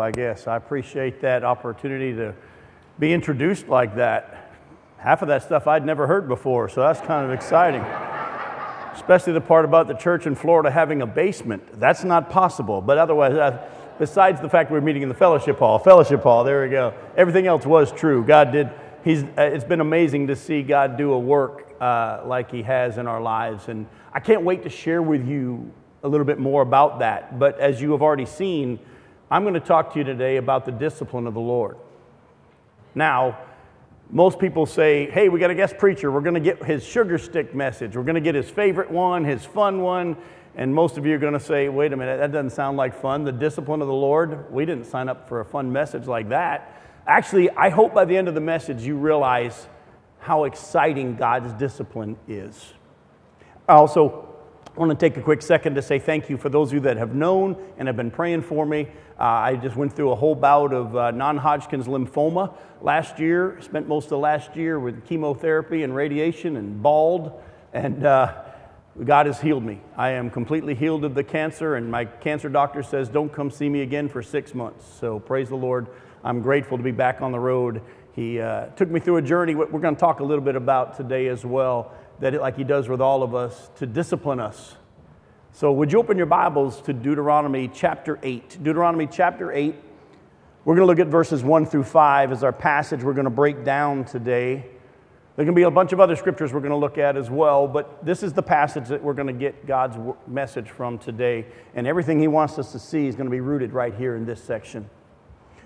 I guess. I appreciate that opportunity to be introduced like that. Half of that stuff I'd never heard before, so that's kind of exciting. Especially the part about the church in Florida having a basement. That's not possible, but otherwise, uh, besides the fact we're meeting in the fellowship hall, fellowship hall, there we go. Everything else was true. God did, he's, uh, it's been amazing to see God do a work uh, like He has in our lives. And I can't wait to share with you a little bit more about that. But as you have already seen, I'm going to talk to you today about the discipline of the Lord. Now, most people say, hey, we got a guest preacher. We're going to get his sugar stick message. We're going to get his favorite one, his fun one. And most of you are going to say, wait a minute, that doesn't sound like fun. The discipline of the Lord, we didn't sign up for a fun message like that. Actually, I hope by the end of the message you realize how exciting God's discipline is. I want to take a quick second to say thank you for those of you that have known and have been praying for me. Uh, I just went through a whole bout of uh, non Hodgkin's lymphoma last year, spent most of last year with chemotherapy and radiation and bald, and uh, God has healed me. I am completely healed of the cancer, and my cancer doctor says, Don't come see me again for six months. So praise the Lord. I'm grateful to be back on the road he uh, took me through a journey we're going to talk a little bit about today as well, that it, like he does with all of us, to discipline us. So, would you open your Bibles to Deuteronomy chapter 8? Deuteronomy chapter 8. We're going to look at verses 1 through 5 as our passage we're going to break down today. There can be a bunch of other scriptures we're going to look at as well, but this is the passage that we're going to get God's message from today. And everything He wants us to see is going to be rooted right here in this section.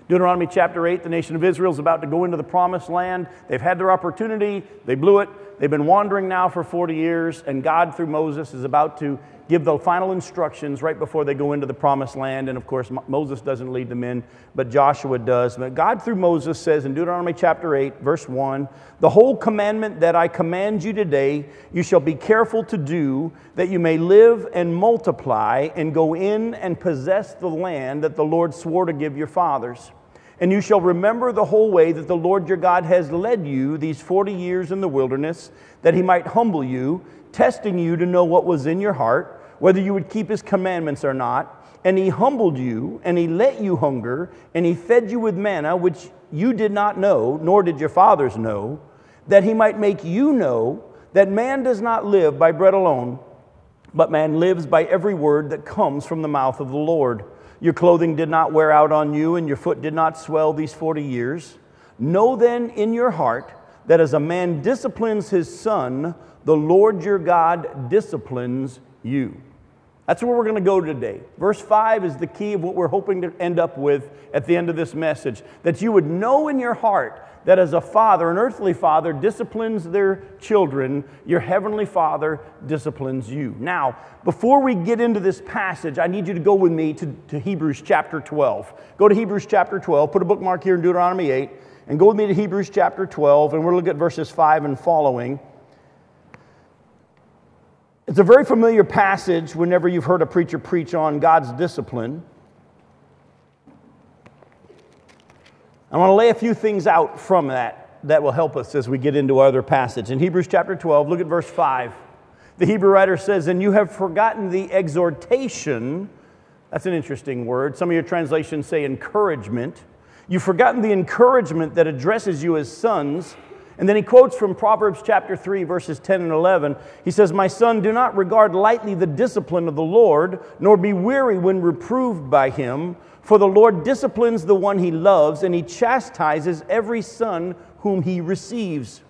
Deuteronomy chapter 8, the nation of Israel is about to go into the promised land. They've had their opportunity, they blew it. They've been wandering now for 40 years, and God, through Moses, is about to give the final instructions right before they go into the promised land. And of course, Moses doesn't lead them in, but Joshua does. But God, through Moses, says in Deuteronomy chapter 8, verse 1 The whole commandment that I command you today, you shall be careful to do, that you may live and multiply and go in and possess the land that the Lord swore to give your fathers. And you shall remember the whole way that the Lord your God has led you these 40 years in the wilderness, that he might humble you, testing you to know what was in your heart, whether you would keep his commandments or not. And he humbled you, and he let you hunger, and he fed you with manna, which you did not know, nor did your fathers know, that he might make you know that man does not live by bread alone, but man lives by every word that comes from the mouth of the Lord. Your clothing did not wear out on you, and your foot did not swell these 40 years. Know then in your heart that as a man disciplines his son, the Lord your God disciplines you. That's where we're going to go today. Verse 5 is the key of what we're hoping to end up with at the end of this message. That you would know in your heart that as a father, an earthly father, disciplines their children, your heavenly father disciplines you. Now, before we get into this passage, I need you to go with me to, to Hebrews chapter 12. Go to Hebrews chapter 12, put a bookmark here in Deuteronomy 8, and go with me to Hebrews chapter 12, and we'll look at verses 5 and following. It's a very familiar passage whenever you've heard a preacher preach on God's discipline. I want to lay a few things out from that that will help us as we get into other passage. In Hebrews chapter 12, look at verse 5. The Hebrew writer says, And you have forgotten the exhortation. That's an interesting word. Some of your translations say encouragement. You've forgotten the encouragement that addresses you as sons. And then he quotes from Proverbs chapter 3, verses 10 and 11. He says, My son, do not regard lightly the discipline of the Lord, nor be weary when reproved by him. For the Lord disciplines the one he loves, and he chastises every son whom he receives.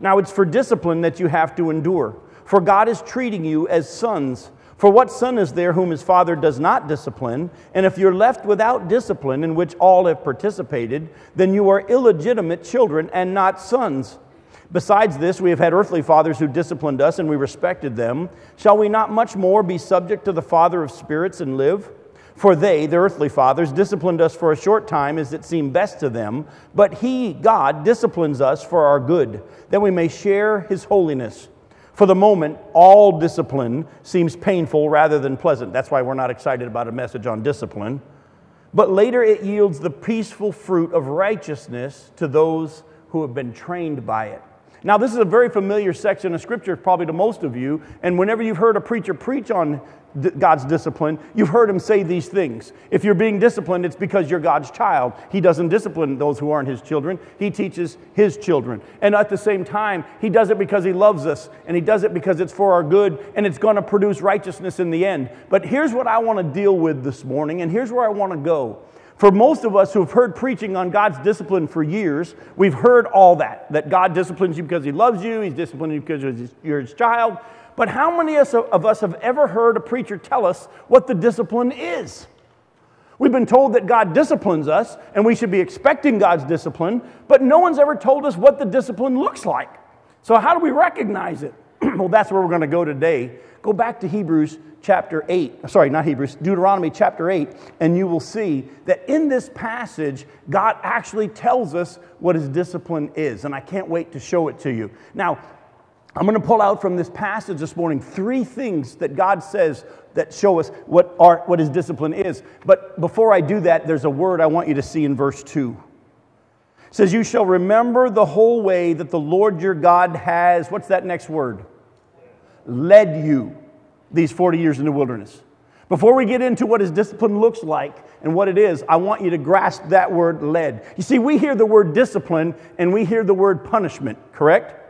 Now it's for discipline that you have to endure, for God is treating you as sons. For what son is there whom his father does not discipline? And if you're left without discipline, in which all have participated, then you are illegitimate children and not sons. Besides this, we have had earthly fathers who disciplined us, and we respected them. Shall we not much more be subject to the Father of spirits and live? For they, the earthly fathers, disciplined us for a short time as it seemed best to them, but He, God, disciplines us for our good, that we may share His holiness. For the moment, all discipline seems painful rather than pleasant. That's why we're not excited about a message on discipline. But later it yields the peaceful fruit of righteousness to those who have been trained by it. Now, this is a very familiar section of Scripture, probably to most of you. And whenever you've heard a preacher preach on God's discipline, you've heard him say these things. If you're being disciplined, it's because you're God's child. He doesn't discipline those who aren't his children, he teaches his children. And at the same time, he does it because he loves us, and he does it because it's for our good, and it's going to produce righteousness in the end. But here's what I want to deal with this morning, and here's where I want to go. For most of us who've heard preaching on God's discipline for years, we've heard all that that God disciplines you because He loves you, He's disciplining you because you're His child. But how many of us have ever heard a preacher tell us what the discipline is? We've been told that God disciplines us and we should be expecting God's discipline, but no one's ever told us what the discipline looks like. So, how do we recognize it? well, that's where we're going to go today. Go back to Hebrews chapter 8, sorry, not Hebrews, Deuteronomy chapter 8, and you will see that in this passage, God actually tells us what his discipline is. And I can't wait to show it to you. Now, I'm going to pull out from this passage this morning three things that God says that show us what, our, what his discipline is. But before I do that, there's a word I want you to see in verse 2. It says, You shall remember the whole way that the Lord your God has, what's that next word? Led you these 40 years in the wilderness. Before we get into what his discipline looks like and what it is, I want you to grasp that word led. You see, we hear the word discipline and we hear the word punishment, correct?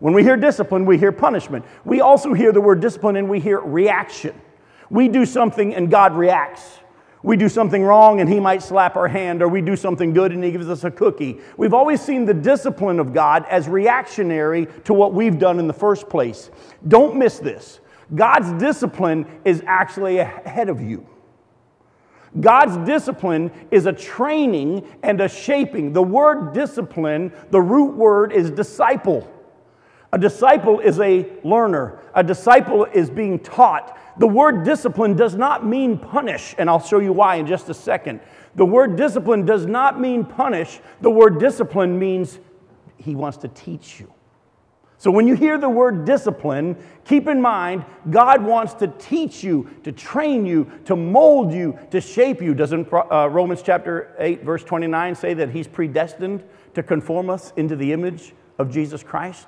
When we hear discipline, we hear punishment. We also hear the word discipline and we hear reaction. We do something and God reacts. We do something wrong and he might slap our hand, or we do something good and he gives us a cookie. We've always seen the discipline of God as reactionary to what we've done in the first place. Don't miss this. God's discipline is actually ahead of you. God's discipline is a training and a shaping. The word discipline, the root word is disciple. A disciple is a learner, a disciple is being taught. The word discipline does not mean punish, and I'll show you why in just a second. The word discipline does not mean punish, the word discipline means he wants to teach you. So when you hear the word discipline, keep in mind God wants to teach you, to train you, to mold you, to shape you. Doesn't uh, Romans chapter 8, verse 29 say that he's predestined to conform us into the image of Jesus Christ?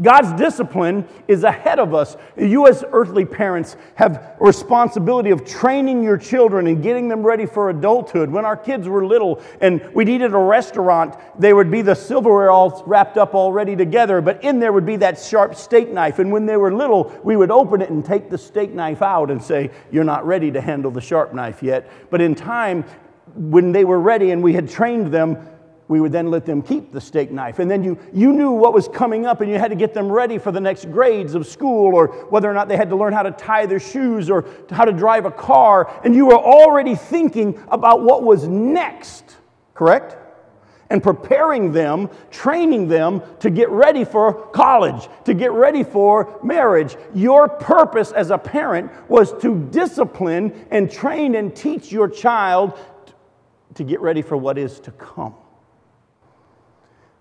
God's discipline is ahead of us. You, as earthly parents, have responsibility of training your children and getting them ready for adulthood. When our kids were little and we'd eat at a restaurant, there would be the silverware all wrapped up already together, but in there would be that sharp steak knife. And when they were little, we would open it and take the steak knife out and say, You're not ready to handle the sharp knife yet. But in time, when they were ready and we had trained them, we would then let them keep the steak knife. And then you, you knew what was coming up and you had to get them ready for the next grades of school or whether or not they had to learn how to tie their shoes or how to drive a car. And you were already thinking about what was next, correct? And preparing them, training them to get ready for college, to get ready for marriage. Your purpose as a parent was to discipline and train and teach your child to get ready for what is to come.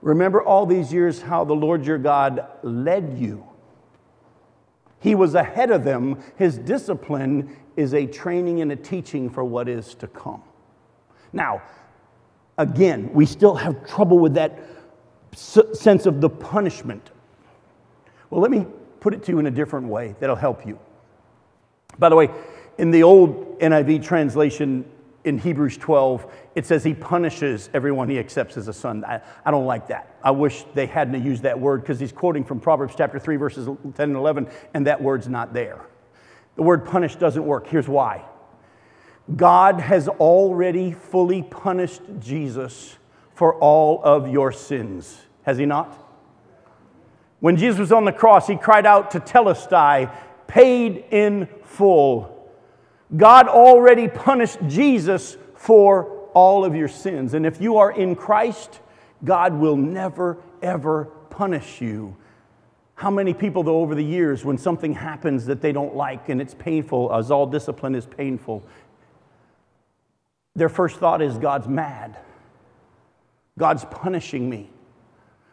Remember all these years how the Lord your God led you. He was ahead of them. His discipline is a training and a teaching for what is to come. Now, again, we still have trouble with that sense of the punishment. Well, let me put it to you in a different way that'll help you. By the way, in the old NIV translation, in Hebrews 12, it says he punishes everyone he accepts as a son. I, I don't like that. I wish they hadn't used that word because he's quoting from Proverbs chapter 3, verses 10 and 11, and that word's not there. The word punish doesn't work. Here's why God has already fully punished Jesus for all of your sins, has he not? When Jesus was on the cross, he cried out tetelestai, paid in full. God already punished Jesus for all of your sins. And if you are in Christ, God will never, ever punish you. How many people, though, over the years, when something happens that they don't like and it's painful, as all discipline is painful, their first thought is God's mad. God's punishing me.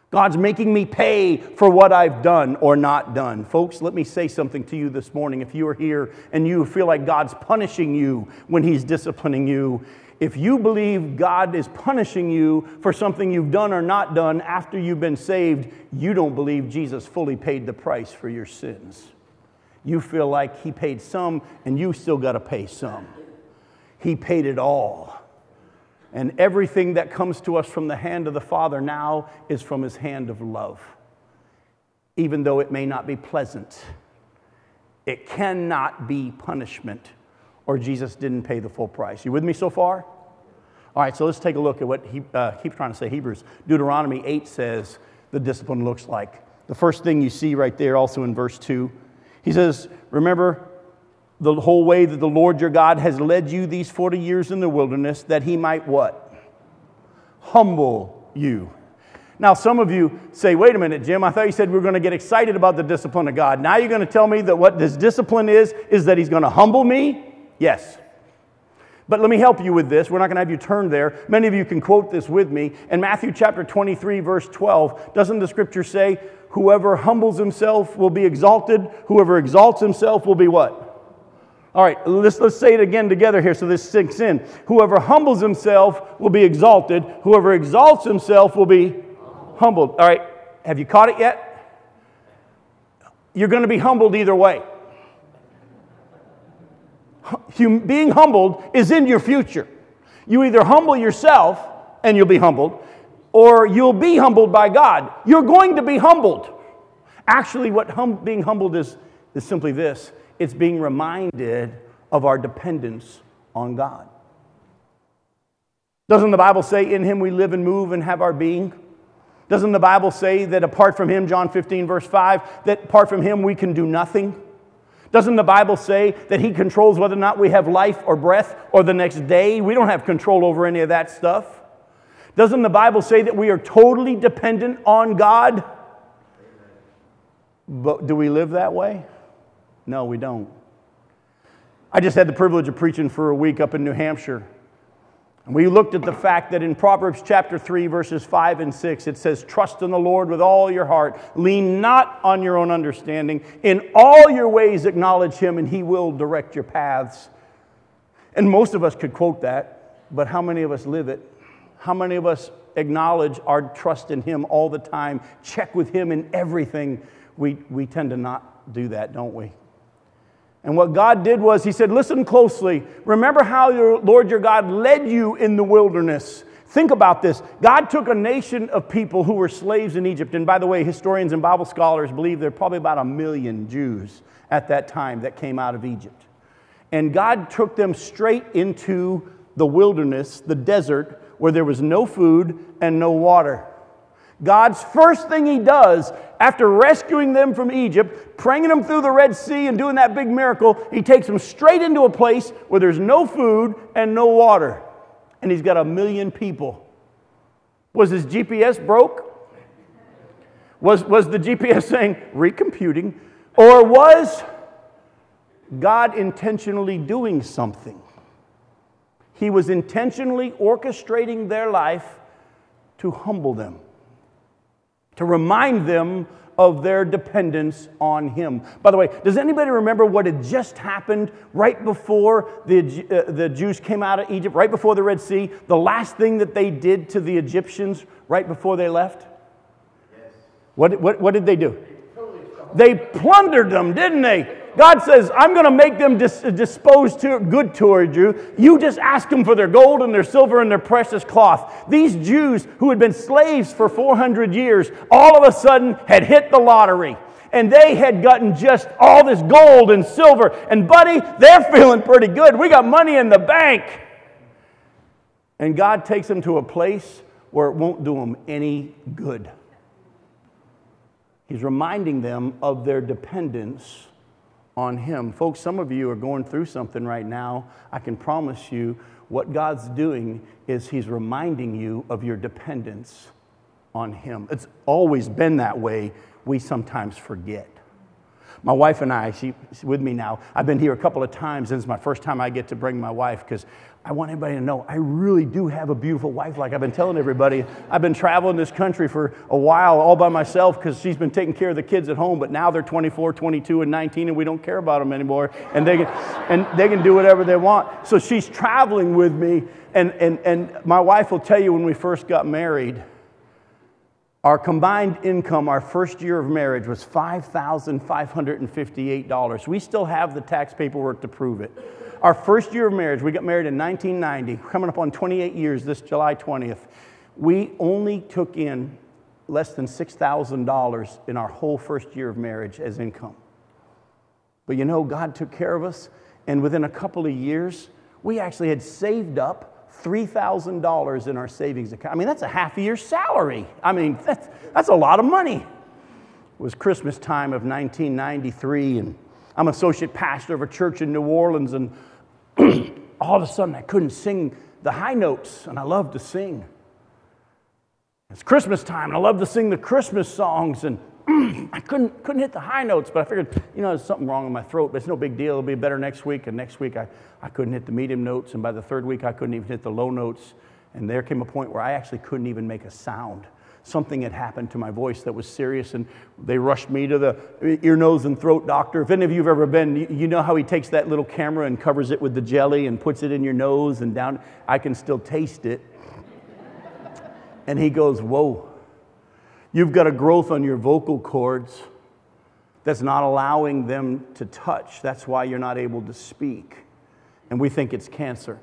God's making me pay for what I've done or not done. Folks, let me say something to you this morning. If you are here and you feel like God's punishing you when He's disciplining you, If you believe God is punishing you for something you've done or not done after you've been saved, you don't believe Jesus fully paid the price for your sins. You feel like He paid some and you still got to pay some. He paid it all. And everything that comes to us from the hand of the Father now is from His hand of love, even though it may not be pleasant. It cannot be punishment or Jesus didn't pay the full price. You with me so far? All right, so let's take a look at what he uh, keeps trying to say. Hebrews, Deuteronomy 8 says the discipline looks like. The first thing you see right there, also in verse 2, he says, Remember the whole way that the Lord your God has led you these 40 years in the wilderness, that he might what? Humble you. Now, some of you say, wait a minute, Jim, I thought you said we were going to get excited about the discipline of God. Now you're going to tell me that what this discipline is, is that he's going to humble me? Yes. But let me help you with this. We're not going to have you turn there. Many of you can quote this with me. In Matthew chapter 23, verse 12, doesn't the scripture say, Whoever humbles himself will be exalted, whoever exalts himself will be what? All right, let's, let's say it again together here so this sinks in. Whoever humbles himself will be exalted, whoever exalts himself will be humbled. All right, have you caught it yet? You're going to be humbled either way hum, being humbled is in your future. You either humble yourself and you'll be humbled, or you'll be humbled by God. You're going to be humbled. Actually, what hum, being humbled is, is simply this it's being reminded of our dependence on God. Doesn't the Bible say, In Him we live and move and have our being? Doesn't the Bible say that apart from Him, John 15, verse 5, that apart from Him we can do nothing? Doesn't the Bible say that He controls whether or not we have life or breath or the next day? We don't have control over any of that stuff. Doesn't the Bible say that we are totally dependent on God? But do we live that way? No, we don't. I just had the privilege of preaching for a week up in New Hampshire. And we looked at the fact that in Proverbs chapter 3, verses 5 and 6, it says, Trust in the Lord with all your heart. Lean not on your own understanding. In all your ways acknowledge him, and he will direct your paths. And most of us could quote that, but how many of us live it? How many of us acknowledge our trust in him all the time, check with him in everything? We, we tend to not do that, don't we? And what God did was, He said, Listen closely. Remember how your Lord your God led you in the wilderness. Think about this. God took a nation of people who were slaves in Egypt. And by the way, historians and Bible scholars believe there are probably about a million Jews at that time that came out of Egypt. And God took them straight into the wilderness, the desert, where there was no food and no water. God's first thing he does after rescuing them from Egypt, bringing them through the Red Sea, and doing that big miracle, he takes them straight into a place where there's no food and no water. And he's got a million people. Was his GPS broke? Was, was the GPS saying recomputing? Or was God intentionally doing something? He was intentionally orchestrating their life to humble them to remind them of their dependence on him. By the way, does anybody remember what had just happened right before the, uh, the Jews came out of Egypt, right before the Red Sea? The last thing that they did to the Egyptians right before they left? Yes. What, what, what did they do? They plundered them, didn't they? God says, I'm going to make them dis- disposed to good toward you. You just ask them for their gold and their silver and their precious cloth. These Jews who had been slaves for 400 years all of a sudden had hit the lottery. And they had gotten just all this gold and silver. And, buddy, they're feeling pretty good. We got money in the bank. And God takes them to a place where it won't do them any good. He's reminding them of their dependence on Him. Folks, some of you are going through something right now. I can promise you what God's doing is He's reminding you of your dependence on Him. It's always been that way. We sometimes forget. My wife and I, she's with me now. I've been here a couple of times, and it's my first time I get to bring my wife because I want everybody to know I really do have a beautiful wife, like I've been telling everybody. I've been traveling this country for a while all by myself because she's been taking care of the kids at home, but now they're 24, 22, and 19, and we don't care about them anymore. And they can, and they can do whatever they want. So she's traveling with me, and, and, and my wife will tell you when we first got married, our combined income, our first year of marriage, was $5,558. We still have the tax paperwork to prove it. Our first year of marriage, we got married in 1990, coming up on 28 years this July 20th. We only took in less than $6,000 in our whole first year of marriage as income. But you know, God took care of us, and within a couple of years, we actually had saved up $3,000 in our savings account. I mean, that's a half a year's salary. I mean, that's, that's a lot of money. It was Christmas time of 1993, and I'm associate pastor of a church in New Orleans, and all of a sudden I couldn't sing the high notes, and I love to sing. It's Christmas time, and I love to sing the Christmas songs, and I couldn't, couldn't hit the high notes, but I figured, you know, there's something wrong with my throat, but it's no big deal. It'll be better next week. And next week, I, I couldn't hit the medium notes, and by the third week, I couldn't even hit the low notes. And there came a point where I actually couldn't even make a sound something had happened to my voice that was serious, and they rushed me to the ear, nose, and throat doctor. If any of you have ever been, you know how he takes that little camera and covers it with the jelly and puts it in your nose and down. I can still taste it. And he goes, Whoa, you've got a growth on your vocal cords that's not allowing them to touch. That's why you're not able to speak. And we think it's cancer.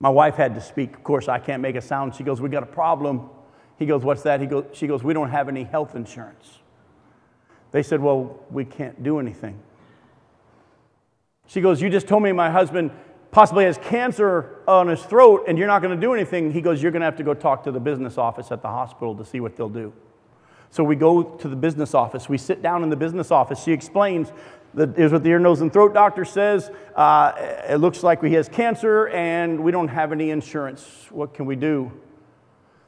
My wife had to speak. Of course, I can't make a sound. She goes, We got a problem. He goes, What's that? He goes, she goes, We don't have any health insurance. They said, Well, we can't do anything. She goes, You just told me my husband possibly has cancer on his throat and you're not going to do anything. He goes, You're going to have to go talk to the business office at the hospital to see what they'll do. So we go to the business office. We sit down in the business office. She explains that is what the ear, nose, and throat doctor says. Uh, it looks like he has cancer and we don't have any insurance. What can we do?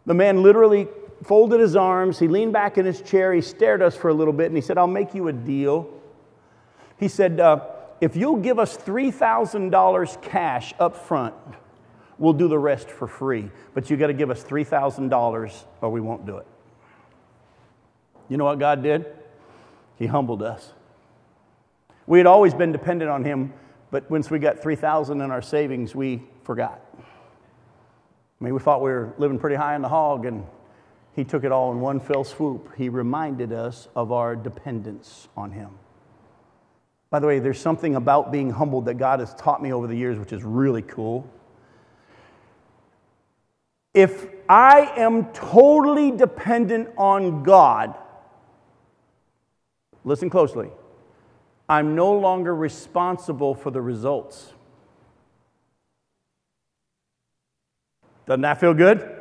The man literally folded his arms. He leaned back in his chair. He stared at us for a little bit and he said, I'll make you a deal. He said, uh, If you'll give us $3,000 cash up front, we'll do the rest for free. But you got to give us $3,000 or we won't do it. You know what God did? He humbled us. We had always been dependent on him, but once we got 3,000 in our savings, we forgot. I mean, we thought we were living pretty high in the hog, and he took it all in one fell swoop. He reminded us of our dependence on him. By the way, there's something about being humbled that God has taught me over the years, which is really cool. If I am totally dependent on God, listen closely, I'm no longer responsible for the results. Doesn't that feel good?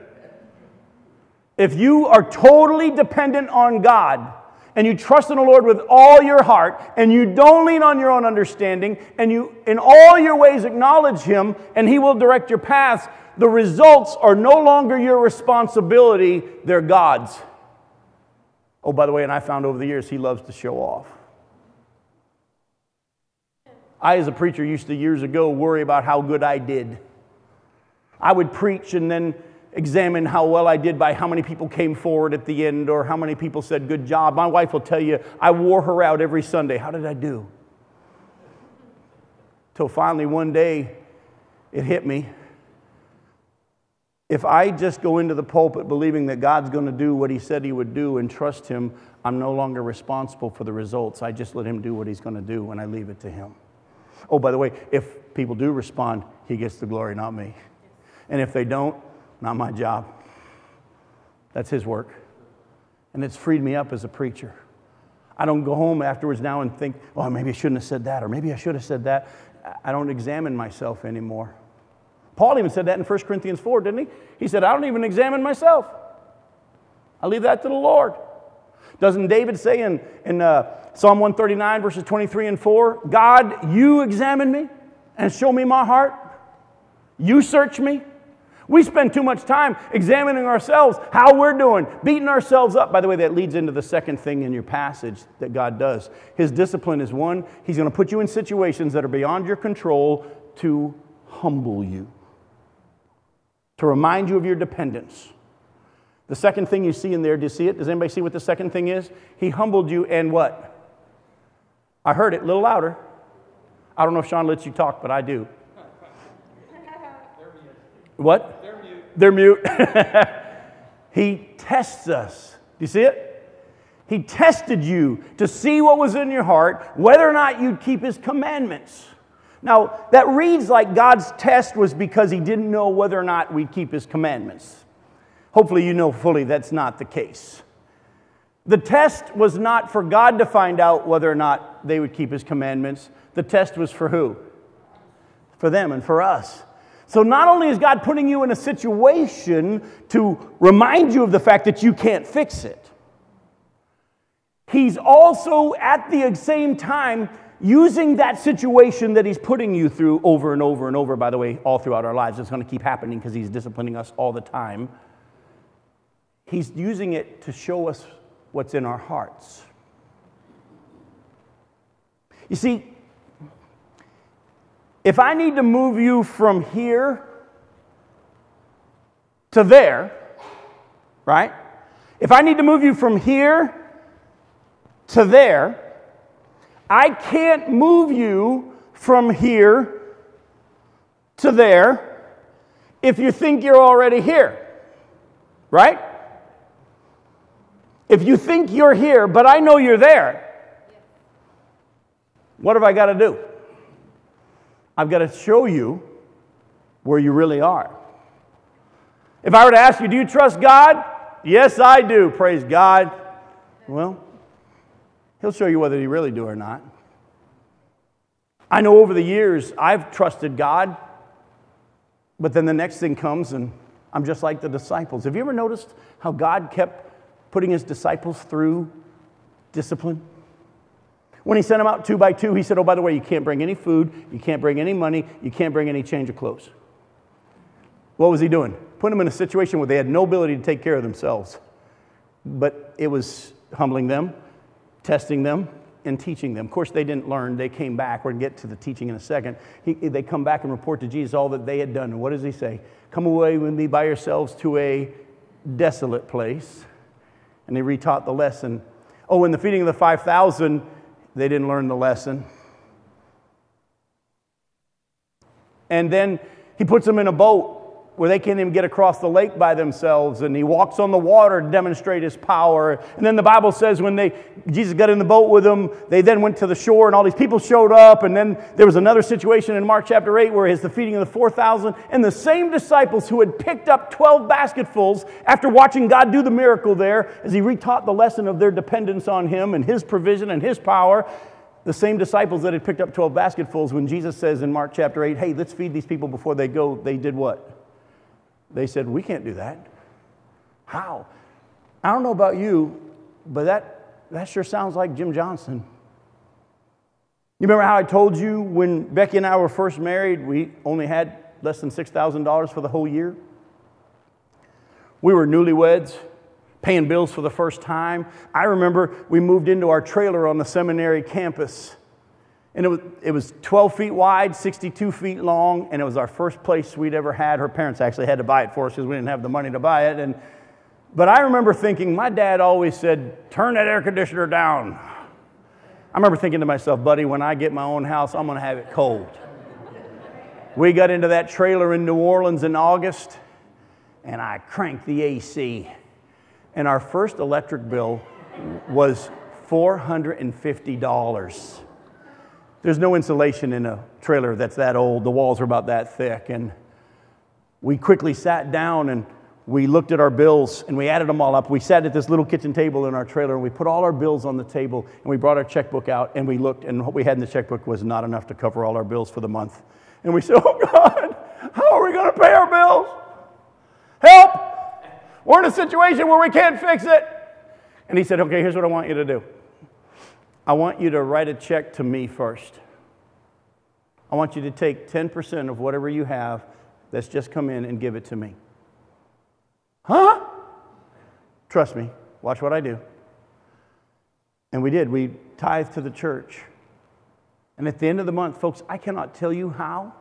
If you are totally dependent on God and you trust in the Lord with all your heart and you don't lean on your own understanding and you in all your ways acknowledge him and he will direct your paths, the results are no longer your responsibility, they're God's. Oh, by the way, and I found over the years he loves to show off. I, as a preacher, used to years ago worry about how good I did. I would preach and then examine how well I did by how many people came forward at the end or how many people said, Good job. My wife will tell you, I wore her out every Sunday. How did I do? Till finally one day it hit me. If I just go into the pulpit believing that God's going to do what He said He would do and trust Him, I'm no longer responsible for the results. I just let Him do what He's going to do and I leave it to Him. Oh, by the way, if people do respond, he gets the glory, not me. And if they don't, not my job. That's his work. And it's freed me up as a preacher. I don't go home afterwards now and think, oh, maybe I shouldn't have said that, or maybe I should have said that. I don't examine myself anymore. Paul even said that in 1 Corinthians 4, didn't he? He said, I don't even examine myself. I leave that to the Lord. Doesn't David say in, in uh, Psalm 139, verses 23 and 4 God, you examine me and show me my heart. You search me. We spend too much time examining ourselves, how we're doing, beating ourselves up. By the way, that leads into the second thing in your passage that God does. His discipline is one, He's going to put you in situations that are beyond your control to humble you, to remind you of your dependence. The second thing you see in there, do you see it? Does anybody see what the second thing is? He humbled you and what? I heard it a little louder. I don't know if Sean lets you talk, but I do. What? They're mute. He tests us. Do you see it? He tested you to see what was in your heart, whether or not you'd keep his commandments. Now, that reads like God's test was because he didn't know whether or not we'd keep his commandments. Hopefully, you know fully that's not the case. The test was not for God to find out whether or not they would keep his commandments. The test was for who? For them and for us. So not only is God putting you in a situation to remind you of the fact that you can't fix it, He's also at the same time using that situation that He's putting you through over and over and over, by the way, all throughout our lives. It's going to keep happening because He's disciplining us all the time. He's using it to show us what's in our hearts. You see, if I need to move you from here to there, right? If I need to move you from here to there, I can't move you from here to there if you think you're already here, right? If you think you're here, but I know you're there, what have I got to do? I've got to show you where you really are. If I were to ask you, do you trust God? Yes, I do. Praise God. Well, He'll show you whether you really do or not. I know over the years I've trusted God, but then the next thing comes and I'm just like the disciples. Have you ever noticed how God kept putting his disciples through discipline? When he sent them out two by two, he said, Oh, by the way, you can't bring any food, you can't bring any money, you can't bring any change of clothes. What was he doing? Putting them in a situation where they had no ability to take care of themselves. But it was humbling them, testing them, and teaching them. Of course, they didn't learn. They came back. We're going to get to the teaching in a second. He, they come back and report to Jesus all that they had done. And what does he say? Come away with me by yourselves to a desolate place. And he retaught the lesson. Oh, in the feeding of the 5,000, they didn't learn the lesson. And then he puts them in a boat where they can't even get across the lake by themselves and he walks on the water to demonstrate his power. And then the bible says when they jesus got in the boat with them they then went to the shore and all these people showed up. And then there was another situation in mark chapter 8 where it's the feeding of the 4000 and the same disciples who had picked up 12 basketfuls after watching god do the miracle there as he retaught the lesson of their dependence on him and his provision and his power the same disciples that had picked up 12 basketfuls when jesus says in mark chapter 8 hey let's feed these people before they go they did what they said, We can't do that. How? I don't know about you, but that, that sure sounds like Jim Johnson. You remember how I told you when Becky and I were first married, we only had less than $6,000 for the whole year? We were newlyweds, paying bills for the first time. I remember we moved into our trailer on the seminary campus and it was, it was 12 feet wide, 62 feet long, and it was our first place we'd ever had. Her parents actually had to buy it for us because we didn't have the money to buy it. And, but I remember thinking, my dad always said, turn that air conditioner down. I remember thinking to myself, buddy, when I get my own house, I'm going to have it cold. we got into that trailer in New Orleans in August, and I cranked the AC. And our first electric bill was $450. There's no insulation in a trailer that's that old. The walls are about that thick. And we quickly sat down and we looked at our bills and we added them all up. We sat at this little kitchen table in our trailer and we put all our bills on the table and we brought our checkbook out and we looked and what we had in the checkbook was not enough to cover all our bills for the month. And we said, Oh God, how are we going to pay our bills? Help! We're in a situation where we can't fix it. And he said, Okay, here's what I want you to do. I want you to write a check to me first. I want you to take 10% of whatever you have that's just come in and give it to me. Huh? Trust me, watch what I do. And we did. We tithed to the church. And at the end of the month, folks, I cannot tell you how,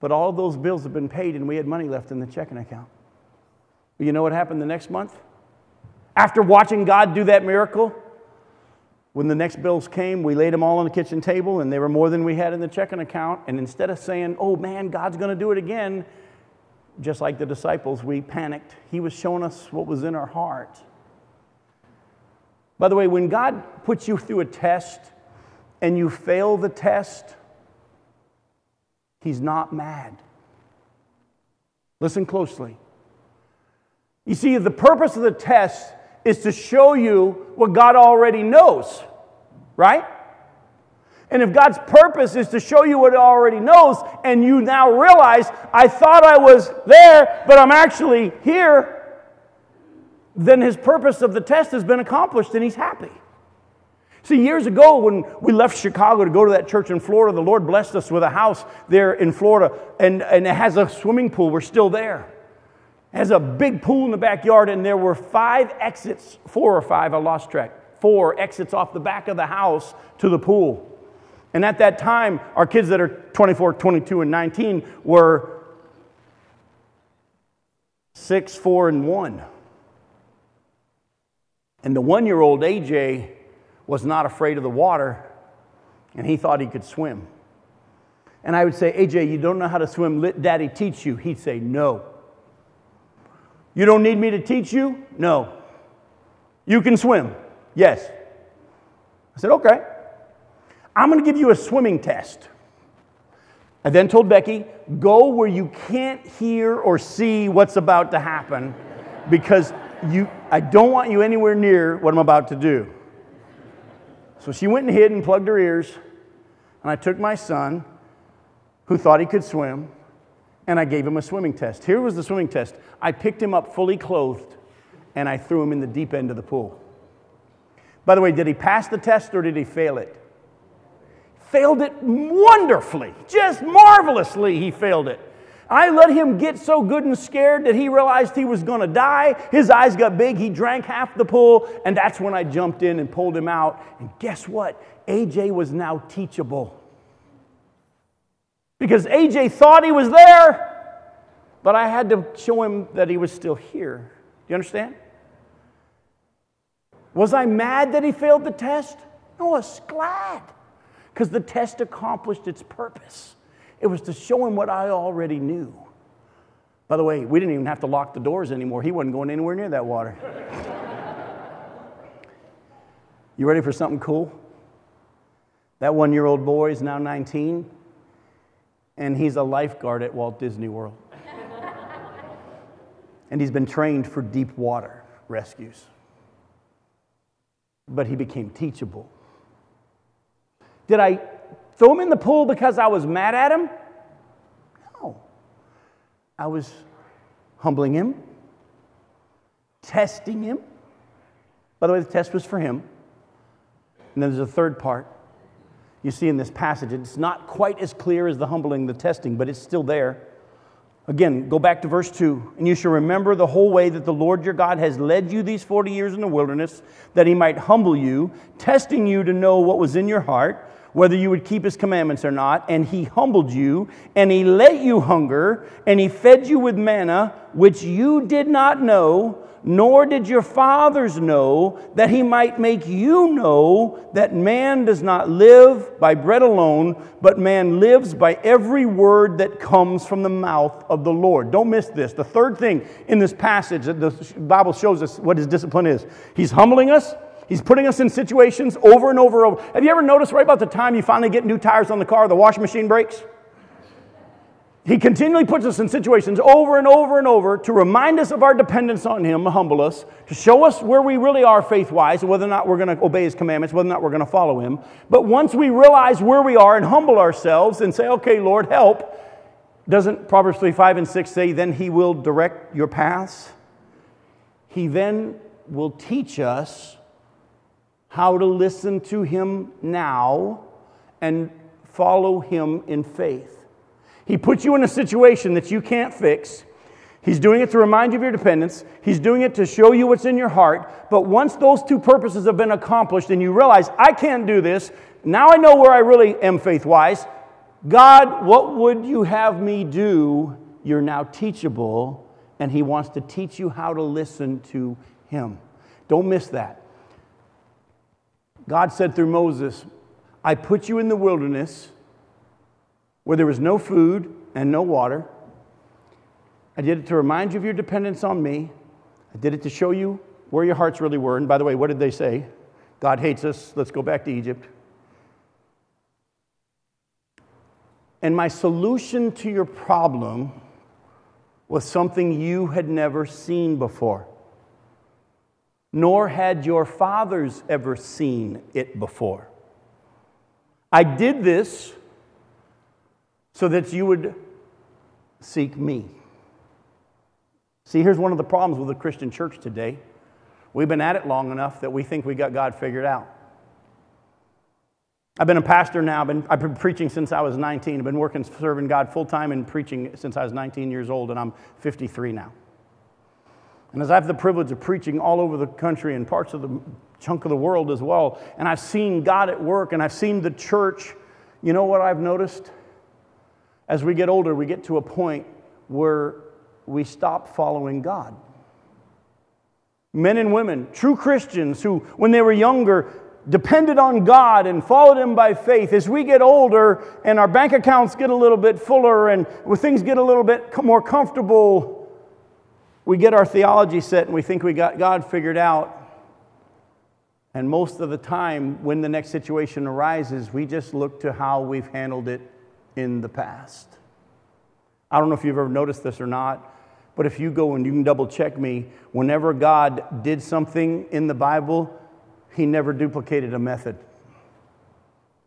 but all those bills have been paid and we had money left in the checking account. But you know what happened the next month? After watching God do that miracle, when the next bills came, we laid them all on the kitchen table and they were more than we had in the checking account. And instead of saying, oh man, God's going to do it again, just like the disciples, we panicked. He was showing us what was in our heart. By the way, when God puts you through a test and you fail the test, He's not mad. Listen closely. You see, the purpose of the test is to show you what God already knows, right? And if God's purpose is to show you what He already knows, and you now realize, I thought I was there, but I'm actually here, then His purpose of the test has been accomplished and He's happy. See, years ago when we left Chicago to go to that church in Florida, the Lord blessed us with a house there in Florida, and, and it has a swimming pool. We're still there has a big pool in the backyard, and there were five exits, four or five, I lost track, four exits off the back of the house to the pool. And at that time, our kids that are 24, 22, and 19 were six, four, and one. And the one year old AJ was not afraid of the water, and he thought he could swim. And I would say, AJ, you don't know how to swim, let daddy teach you. He'd say, No. You don't need me to teach you? No. You can swim? Yes. I said, okay. I'm going to give you a swimming test. I then told Becky, go where you can't hear or see what's about to happen because you, I don't want you anywhere near what I'm about to do. So she went and hid and plugged her ears, and I took my son, who thought he could swim, and I gave him a swimming test. Here was the swimming test I picked him up fully clothed and I threw him in the deep end of the pool. By the way, did he pass the test or did he fail it? Failed it wonderfully, just marvelously, he failed it. I let him get so good and scared that he realized he was going to die. His eyes got big. He drank half the pool, and that's when I jumped in and pulled him out. And guess what? AJ was now teachable because AJ thought he was there, but I had to show him that he was still here. Do you understand? Was I mad that he failed the test? No, I was glad because the test accomplished its purpose. It was to show him what I already knew. By the way, we didn't even have to lock the doors anymore. He wasn't going anywhere near that water. you ready for something cool? That one year old boy is now 19 and he's a lifeguard at Walt Disney World. and he's been trained for deep water rescues. But he became teachable. Did I throw him in the pool because I was mad at him? No. I was humbling him, testing him. By the way, the test was for him. And then there's a third part you see in this passage. It's not quite as clear as the humbling, the testing, but it's still there. Again, go back to verse 2. And you shall remember the whole way that the Lord your God has led you these 40 years in the wilderness, that he might humble you, testing you to know what was in your heart, whether you would keep his commandments or not. And he humbled you, and he let you hunger, and he fed you with manna, which you did not know nor did your fathers know, that he might make you know that man does not live by bread alone, but man lives by every word that comes from the mouth of the Lord. Don't miss this. The third thing in this passage that the Bible shows us what his discipline is He's humbling us. He's putting us in situations over and over and over. Have you ever noticed right about the time you finally get new tires on the car, the washing machine breaks? He continually puts us in situations over and over and over to remind us of our dependence on Him, humble us, to show us where we really are faith wise, whether or not we're going to obey His commandments, whether or not we're going to follow Him. But once we realize where we are and humble ourselves and say, okay, Lord, help, doesn't Proverbs 3 5 and 6 say, then He will direct your paths? He then will teach us how to listen to Him now and follow Him in faith. He puts you in a situation that you can't fix. He's doing it to remind you of your dependence. He's doing it to show you what's in your heart. But once those two purposes have been accomplished and you realize, I can't do this, now I know where I really am faith wise. God, what would you have me do? You're now teachable, and He wants to teach you how to listen to Him. Don't miss that. God said through Moses, I put you in the wilderness where there was no food and no water. I did it to remind you of your dependence on me. I did it to show you where your hearts really were. And by the way, what did they say? God hates us. Let's go back to Egypt. And my solution to your problem was something you had never seen before, nor had your fathers ever seen it before. I did this so that you would seek me. See, here's one of the problems with the Christian church today. We've been at it long enough that we think we got God figured out. I've been a pastor now. I've been, I've been preaching since I was 19. I've been working, serving God full time and preaching since I was 19 years old, and I'm 53 now. And as I have the privilege of preaching all over the country and parts of the chunk of the world as well, and I've seen God at work and I've seen the church, you know what I've noticed? As we get older, we get to a point where we stop following God. Men and women, true Christians who, when they were younger, depended on God and followed Him by faith. As we get older and our bank accounts get a little bit fuller and things get a little bit more comfortable, we get our theology set and we think we got God figured out. And most of the time, when the next situation arises, we just look to how we've handled it in the past. I don't know if you've ever noticed this or not, but if you go and you can double check me, whenever God did something in the Bible, he never duplicated a method.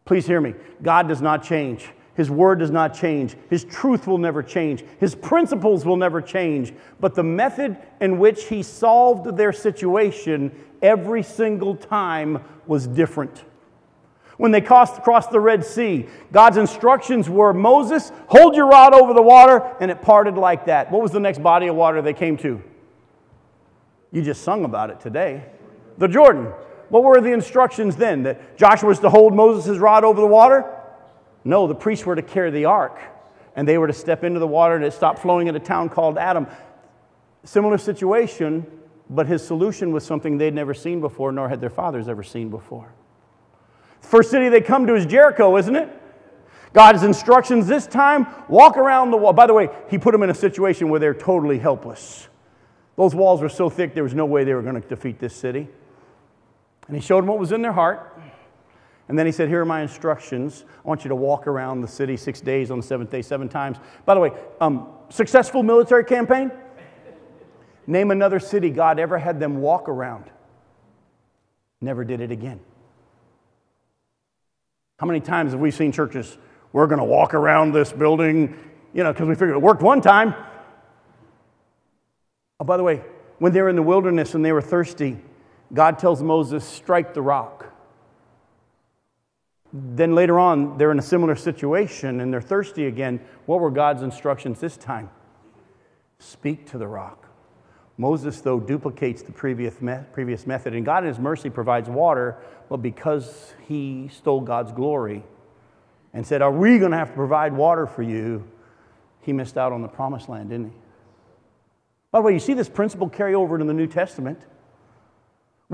Please hear me. God does not change. His word does not change. His truth will never change. His principles will never change. But the method in which he solved their situation every single time was different. When they crossed the Red Sea, God's instructions were Moses, hold your rod over the water, and it parted like that. What was the next body of water they came to? You just sung about it today. The Jordan. What were the instructions then? That Joshua was to hold Moses' rod over the water? No, the priests were to carry the ark, and they were to step into the water and it stopped flowing in a town called Adam. Similar situation, but his solution was something they'd never seen before, nor had their fathers ever seen before. First city they come to is Jericho, isn't it? God's instructions this time walk around the wall. By the way, he put them in a situation where they're totally helpless. Those walls were so thick, there was no way they were going to defeat this city. And he showed them what was in their heart. And then he said, Here are my instructions. I want you to walk around the city six days on the seventh day, seven times. By the way, um, successful military campaign? Name another city God ever had them walk around. Never did it again. How many times have we seen churches, we're going to walk around this building, you know, because we figured it worked one time? Oh, by the way, when they were in the wilderness and they were thirsty, God tells Moses, strike the rock. Then later on, they're in a similar situation and they're thirsty again. What were God's instructions this time? Speak to the rock. Moses, though, duplicates the previous, me- previous method, and God in His mercy provides water, but because he stole God's glory and said, Are we going to have to provide water for you? He missed out on the promised land, didn't he? By the way, you see this principle carry over into the New Testament.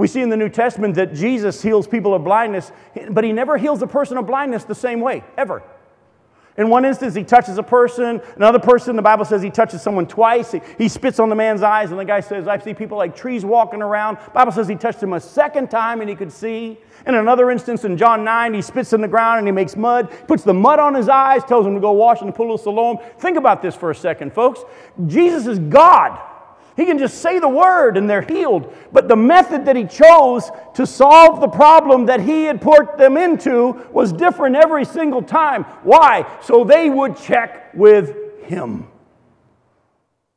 We see in the New Testament that Jesus heals people of blindness, but he never heals a person of blindness the same way, ever. In one instance, he touches a person. Another person, the Bible says he touches someone twice. He, he, spits on the man's eyes, and the guy says, I see people like trees walking around. Bible says he touched him a second time and he could see. In another instance, in John 9, he spits in the ground and he makes mud, puts the mud on his eyes, tells him to go wash in the pool of Siloam. Think about this for a second, folks. Jesus is God. He can just say the word and they're healed. But the method that he chose to solve the problem that he had put them into was different every single time. Why? So they would check with him.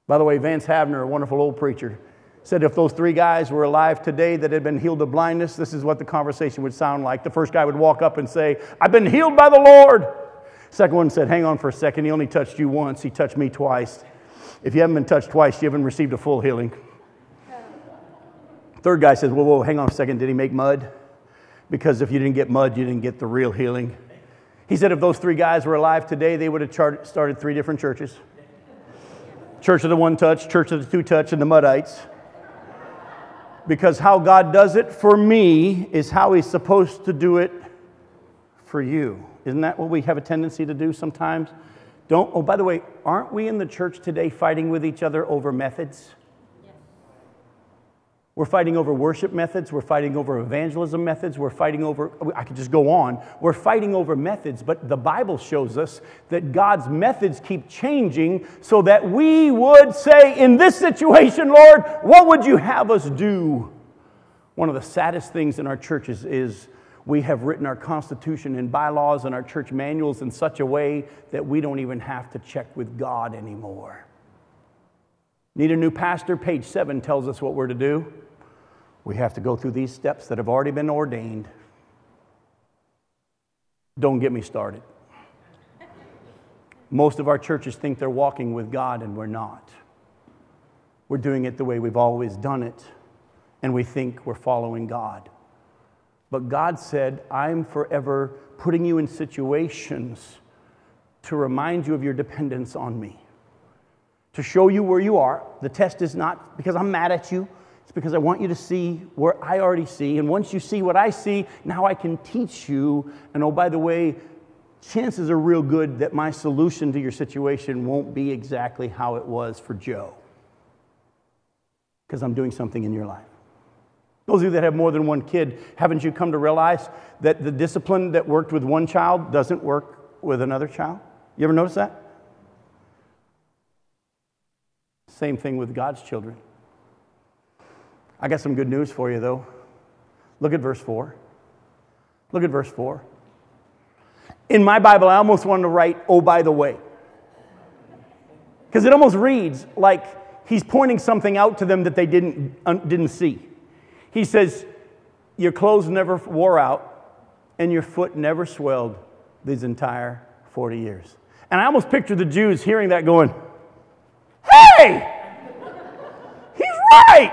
By the way, Vance Havner, a wonderful old preacher, said if those three guys were alive today that had been healed of blindness, this is what the conversation would sound like. The first guy would walk up and say, I've been healed by the Lord. Second one said, Hang on for a second. He only touched you once, he touched me twice. If you haven't been touched twice, you haven't received a full healing. Third guy says, Whoa, whoa, hang on a second. Did he make mud? Because if you didn't get mud, you didn't get the real healing. He said if those three guys were alive today, they would have started three different churches Church of the One Touch, Church of the Two Touch, and the Muddites. Because how God does it for me is how He's supposed to do it for you. Isn't that what we have a tendency to do sometimes? Don't, oh, by the way, aren't we in the church today fighting with each other over methods? We're fighting over worship methods. We're fighting over evangelism methods. We're fighting over, I could just go on. We're fighting over methods, but the Bible shows us that God's methods keep changing so that we would say, in this situation, Lord, what would you have us do? One of the saddest things in our churches is we have written our constitution and bylaws and our church manuals in such a way that we don't even have to check with God anymore. Need a new pastor? Page 7 tells us what we're to do. We have to go through these steps that have already been ordained. Don't get me started. Most of our churches think they're walking with God, and we're not. We're doing it the way we've always done it, and we think we're following God. But God said, I'm forever putting you in situations to remind you of your dependence on me, to show you where you are. The test is not because I'm mad at you, it's because I want you to see where I already see. And once you see what I see, now I can teach you. And oh, by the way, chances are real good that my solution to your situation won't be exactly how it was for Joe. Because I'm doing something in your life. Those of you that have more than one kid, haven't you come to realize that the discipline that worked with one child doesn't work with another child? You ever notice that? Same thing with God's children. I got some good news for you, though. Look at verse 4. Look at verse 4. In my Bible, I almost wanted to write, oh, by the way. Because it almost reads like he's pointing something out to them that they didn't, didn't see. He says, Your clothes never wore out, and your foot never swelled these entire 40 years. And I almost picture the Jews hearing that going, Hey! He's right!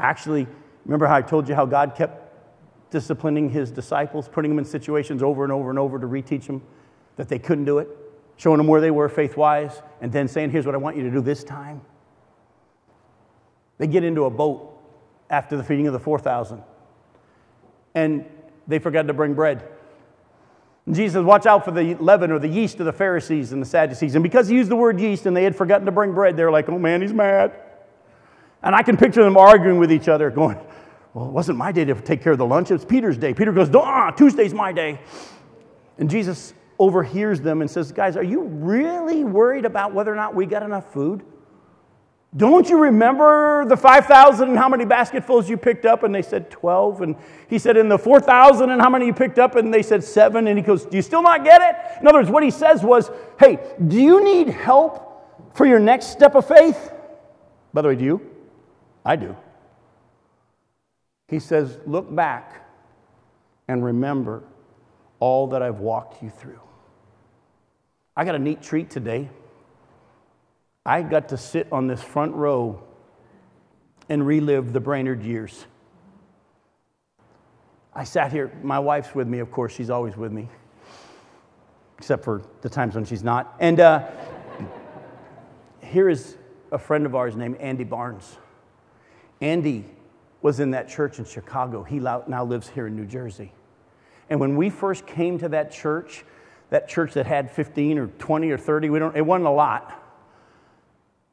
Actually, remember how I told you how God kept disciplining his disciples, putting them in situations over and over and over to reteach them that they couldn't do it, showing them where they were faith wise, and then saying, Here's what I want you to do this time. They get into a boat after the feeding of the 4,000, and they forgot to bring bread. And Jesus says, Watch out for the leaven or the yeast of the Pharisees and the Sadducees. And because he used the word yeast and they had forgotten to bring bread, they're like, Oh man, he's mad. And I can picture them arguing with each other, going, Well, it wasn't my day to take care of the lunch. It was Peter's day. Peter goes, Ah, Tuesday's my day. And Jesus overhears them and says, Guys, are you really worried about whether or not we got enough food? Don't you remember the 5,000 and how many basketfuls you picked up? And they said 12. And he said, In the 4,000 and how many you picked up? And they said seven. And he goes, Do you still not get it? In other words, what he says was, Hey, do you need help for your next step of faith? By the way, do you? I do. He says, Look back and remember all that I've walked you through. I got a neat treat today. I got to sit on this front row and relive the Brainerd years. I sat here, my wife's with me, of course, she's always with me, except for the times when she's not. And uh, here is a friend of ours named Andy Barnes. Andy was in that church in Chicago. He now lives here in New Jersey. And when we first came to that church, that church that had 15 or 20 or 30, we don't, it wasn't a lot.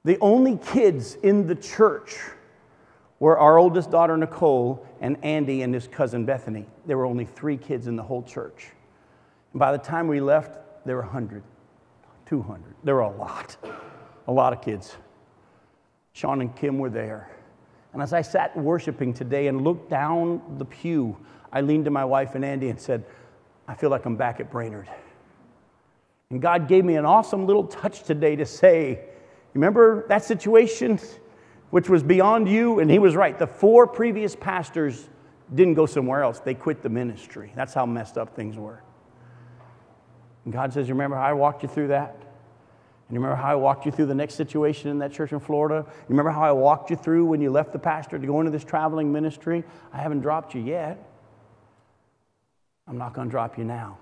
The only kids in the church were our oldest daughter, Nicole, and Andy and his cousin, Bethany. There were only three kids in the whole church. And by the time we left, there were 100, 200. There were a lot, a lot of kids. Sean and Kim were there. And as I sat worshiping today and looked down the pew, I leaned to my wife and Andy and said, I feel like I'm back at Brainerd. And God gave me an awesome little touch today to say, Remember that situation, which was beyond you? And he was right. The four previous pastors didn't go somewhere else, they quit the ministry. That's how messed up things were. And God says, Remember how I walked you through that? And you remember how I walked you through the next situation in that church in Florida? You remember how I walked you through when you left the pastor to go into this traveling ministry? I haven't dropped you yet. I'm not going to drop you now.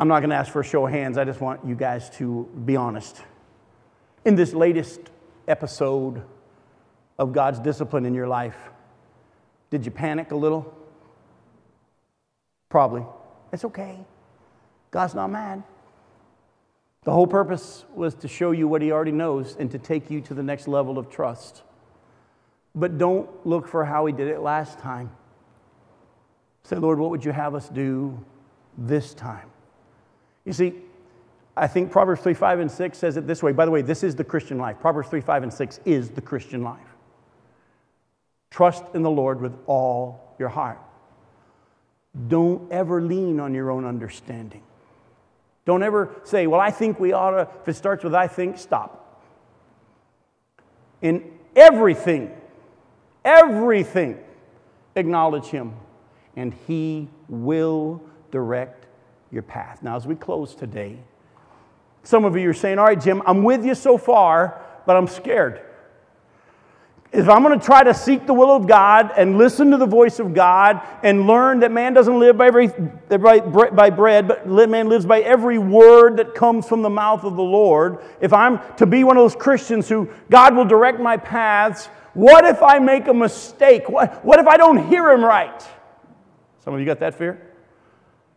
I'm not going to ask for a show of hands. I just want you guys to be honest. In this latest episode of God's discipline in your life, did you panic a little? Probably. It's okay. God's not mad. The whole purpose was to show you what He already knows and to take you to the next level of trust. But don't look for how He did it last time. Say, Lord, what would you have us do this time? You see, I think Proverbs 3, 5, and 6 says it this way. By the way, this is the Christian life. Proverbs 3, 5, and 6 is the Christian life. Trust in the Lord with all your heart. Don't ever lean on your own understanding. Don't ever say, Well, I think we ought to, if it starts with I think, stop. In everything, everything, acknowledge Him, and He will direct your path. Now, as we close today, some of you are saying, All right, Jim, I'm with you so far, but I'm scared if I'm going to try to seek the will of God and listen to the voice of God and learn that man doesn't live by, every, by, bread, but man lives by every word that comes from the mouth of the Lord, if I'm to be one of those Christians who God will direct my paths, what if I make a mistake? What, what if I don't hear him right? Some of you got that fear?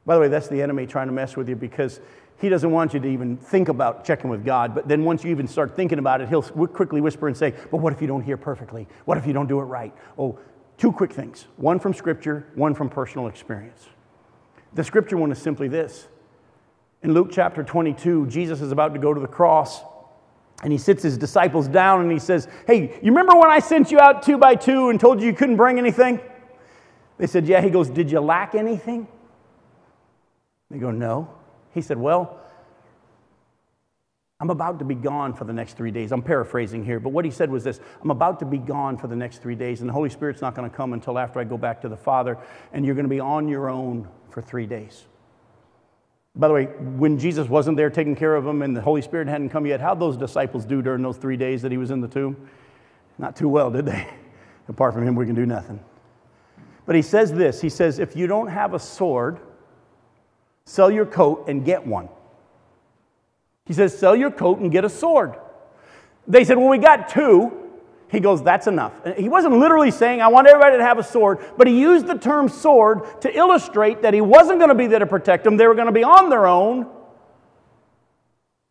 By the way, that's the enemy trying to mess with you because he doesn't want you to even think about checking with God. But then once you even start thinking about it, he'll quickly whisper and say, But what if you don't hear perfectly? What if you don't do it right? Oh, two quick things one from Scripture, one from personal experience. The Scripture one is simply this. In Luke chapter 22, Jesus is about to go to the cross. And he sits his disciples down and he says, Hey, you remember when I sent you out two by two and told you you couldn't bring anything? They said, Yeah. He goes, Did you lack anything? They go, No. He said, Well, I'm about to be gone for the next three days. I'm paraphrasing here, but what he said was this I'm about to be gone for the next three days, and the Holy Spirit's not going to come until after I go back to the Father, and you're going to be on your own for three days. By the way, when Jesus wasn't there taking care of them and the Holy Spirit hadn't come yet, how'd those disciples do during those three days that he was in the tomb? Not too well, did they? Apart from him, we can do nothing. But he says this He says, If you don't have a sword, Sell your coat and get one. He says, Sell your coat and get a sword. They said, Well, we got two. He goes, That's enough. He wasn't literally saying, I want everybody to have a sword, but he used the term sword to illustrate that he wasn't going to be there to protect them. They were going to be on their own.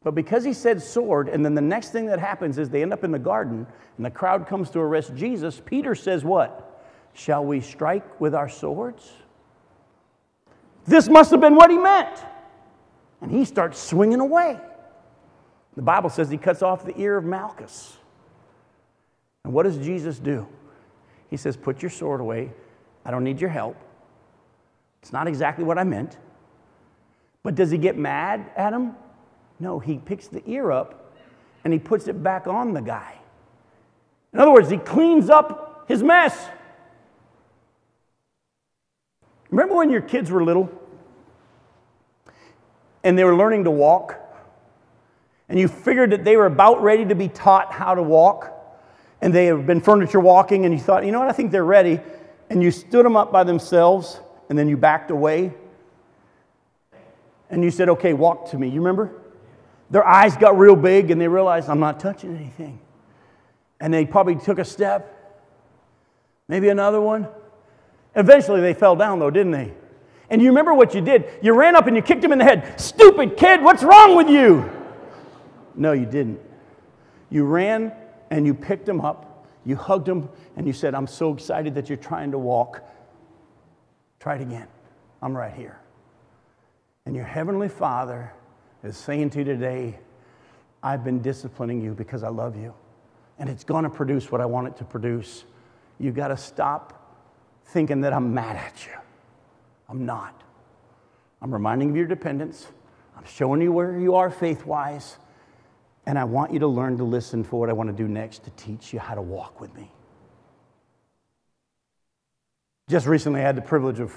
But because he said sword, and then the next thing that happens is they end up in the garden, and the crowd comes to arrest Jesus, Peter says, What? Shall we strike with our swords? This must have been what he meant. And he starts swinging away. The Bible says he cuts off the ear of Malchus. And what does Jesus do? He says, Put your sword away. I don't need your help. It's not exactly what I meant. But does he get mad at him? No, he picks the ear up and he puts it back on the guy. In other words, he cleans up his mess. Remember when your kids were little and they were learning to walk? And you figured that they were about ready to be taught how to walk, and they have been furniture walking, and you thought, you know what, I think they're ready. And you stood them up by themselves, and then you backed away. And you said, okay, walk to me. You remember? Their eyes got real big, and they realized, I'm not touching anything. And they probably took a step, maybe another one. Eventually they fell down, though, didn't they? And you remember what you did? You ran up and you kicked him in the head. Stupid kid, what's wrong with you? No, you didn't. You ran and you picked him up, you hugged him, and you said, I'm so excited that you're trying to walk. Try it again. I'm right here. And your heavenly Father is saying to you today, I've been disciplining you because I love you. And it's going to produce what I want it to produce. You've got to stop thinking that I'm mad at you. I'm not. I'm reminding you of your dependence. I'm showing you where you are faith wise. And I want you to learn to listen for what I want to do next to teach you how to walk with me. Just recently, I had the privilege of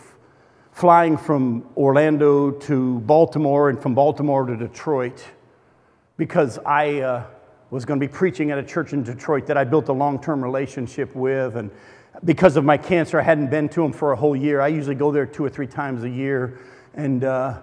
flying from Orlando to Baltimore and from Baltimore to Detroit because I uh, was going to be preaching at a church in Detroit that I built a long term relationship with. And because of my cancer, I hadn't been to them for a whole year. I usually go there two or three times a year. And uh,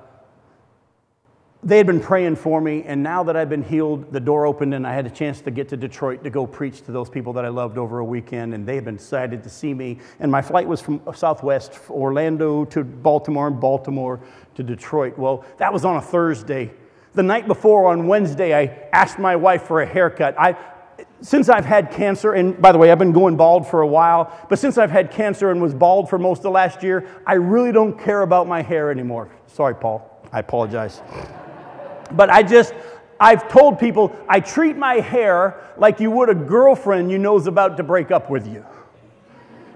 they had been praying for me, and now that I've been healed, the door opened and I had a chance to get to Detroit to go preach to those people that I loved over a weekend, and they had been excited to see me. And my flight was from Southwest, Orlando to Baltimore, and Baltimore to Detroit. Well, that was on a Thursday. The night before, on Wednesday, I asked my wife for a haircut. I, since I've had cancer, and by the way, I've been going bald for a while, but since I've had cancer and was bald for most of last year, I really don't care about my hair anymore. Sorry, Paul. I apologize. But I just, I've told people I treat my hair like you would a girlfriend you know is about to break up with you.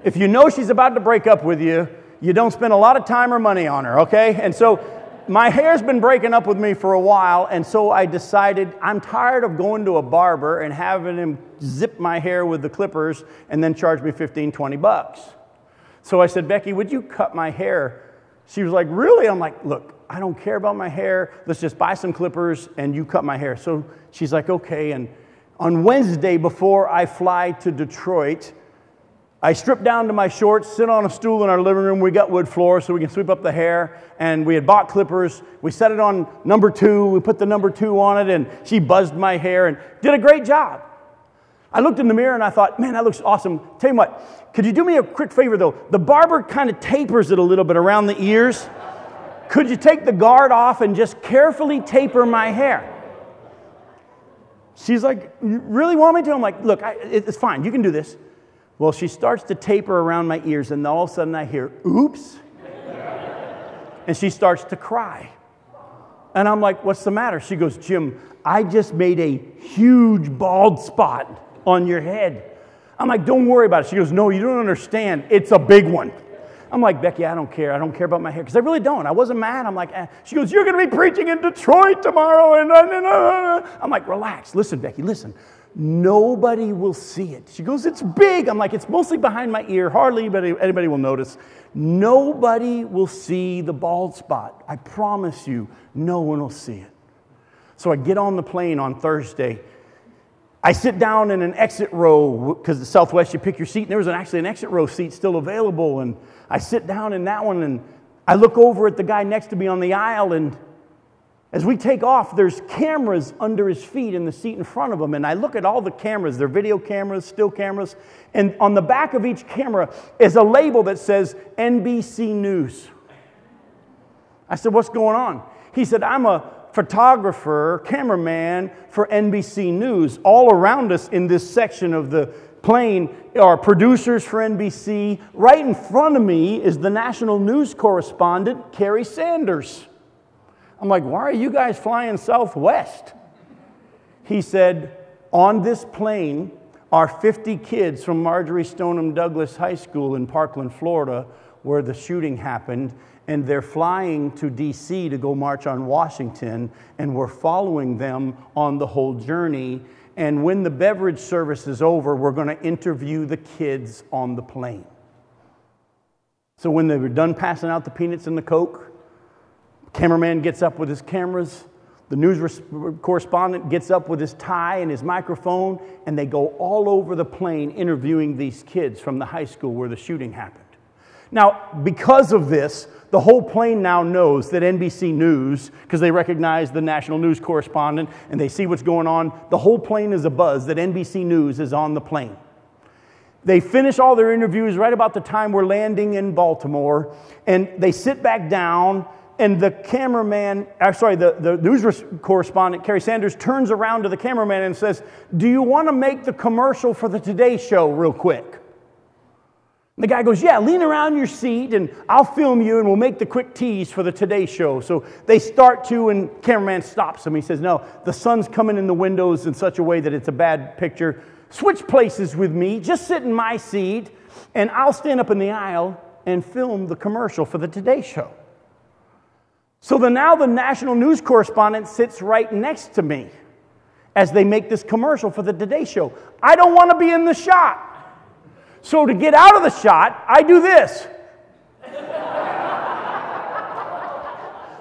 If you know she's about to break up with you, you don't spend a lot of time or money on her, okay? And so my hair's been breaking up with me for a while, and so I decided I'm tired of going to a barber and having him zip my hair with the clippers and then charge me 15, 20 bucks. So I said, Becky, would you cut my hair? She was like, Really? I'm like, Look, I don't care about my hair. Let's just buy some clippers and you cut my hair. So she's like, okay. And on Wednesday, before I fly to Detroit, I stripped down to my shorts, sit on a stool in our living room. We got wood floor so we can sweep up the hair. And we had bought clippers. We set it on number two. We put the number two on it, and she buzzed my hair and did a great job. I looked in the mirror and I thought, man, that looks awesome. Tell you what, could you do me a quick favor though? The barber kind of tapers it a little bit around the ears. Could you take the guard off and just carefully taper my hair? She's like, You really want me to? I'm like, Look, I, it's fine. You can do this. Well, she starts to taper around my ears, and all of a sudden I hear, Oops. and she starts to cry. And I'm like, What's the matter? She goes, Jim, I just made a huge bald spot on your head. I'm like, Don't worry about it. She goes, No, you don't understand. It's a big one. I'm like, Becky, I don't care. I don't care about my hair. Because I really don't. I wasn't mad. I'm like, eh. she goes, You're going to be preaching in Detroit tomorrow. And, I'm like, Relax. Listen, Becky, listen. Nobody will see it. She goes, It's big. I'm like, It's mostly behind my ear. Hardly anybody, anybody will notice. Nobody will see the bald spot. I promise you, no one will see it. So I get on the plane on Thursday. I sit down in an exit row because the Southwest, you pick your seat, and there was an, actually an exit row seat still available. And I sit down in that one and I look over at the guy next to me on the aisle, and as we take off, there's cameras under his feet in the seat in front of him. And I look at all the cameras, they're video cameras, still cameras, and on the back of each camera is a label that says NBC News. I said, What's going on? He said, I'm a photographer, cameraman for NBC News. All around us in this section of the plane are producers for NBC. Right in front of me is the national news correspondent, Kerry Sanders. I'm like, why are you guys flying southwest? He said, on this plane are 50 kids from Marjory Stoneman Douglas High School in Parkland, Florida, where the shooting happened. And they're flying to DC to go march on Washington, and we're following them on the whole journey and when the beverage service is over, we're going to interview the kids on the plane. So when they were done passing out the peanuts and the Coke, cameraman gets up with his cameras, the news correspondent gets up with his tie and his microphone, and they go all over the plane interviewing these kids from the high school where the shooting happened. Now, because of this, the whole plane now knows that NBC News, because they recognize the national news correspondent and they see what's going on, the whole plane is a buzz that NBC News is on the plane. They finish all their interviews right about the time we're landing in Baltimore, and they sit back down, and the cameraman, uh, sorry, the, the news correspondent, Kerry Sanders, turns around to the cameraman and says, Do you want to make the commercial for the Today Show real quick? the guy goes, Yeah, lean around your seat and I'll film you and we'll make the quick tease for the Today Show. So they start to, and cameraman stops him. He says, No, the sun's coming in the windows in such a way that it's a bad picture. Switch places with me, just sit in my seat, and I'll stand up in the aisle and film the commercial for the Today Show. So the, now the national news correspondent sits right next to me as they make this commercial for the Today Show. I don't want to be in the shot. So to get out of the shot, I do this.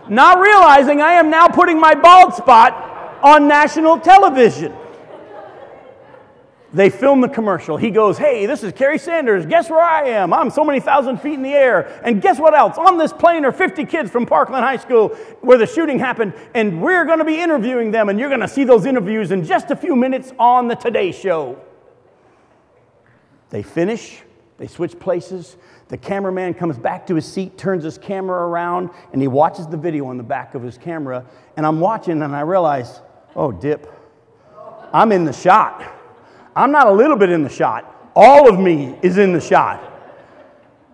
not realizing I am now putting my bald spot on national television. They film the commercial. He goes, Hey, this is Kerry Sanders. Guess where I am? I'm so many thousand feet in the air. And guess what else? On this plane are 50 kids from Parkland High School where the shooting happened. And we're going to be interviewing them. And you're going to see those interviews in just a few minutes on the Today Show. They finish, they switch places. The cameraman comes back to his seat, turns his camera around, and he watches the video on the back of his camera. And I'm watching and I realize, oh, dip, I'm in the shot. I'm not a little bit in the shot. All of me is in the shot.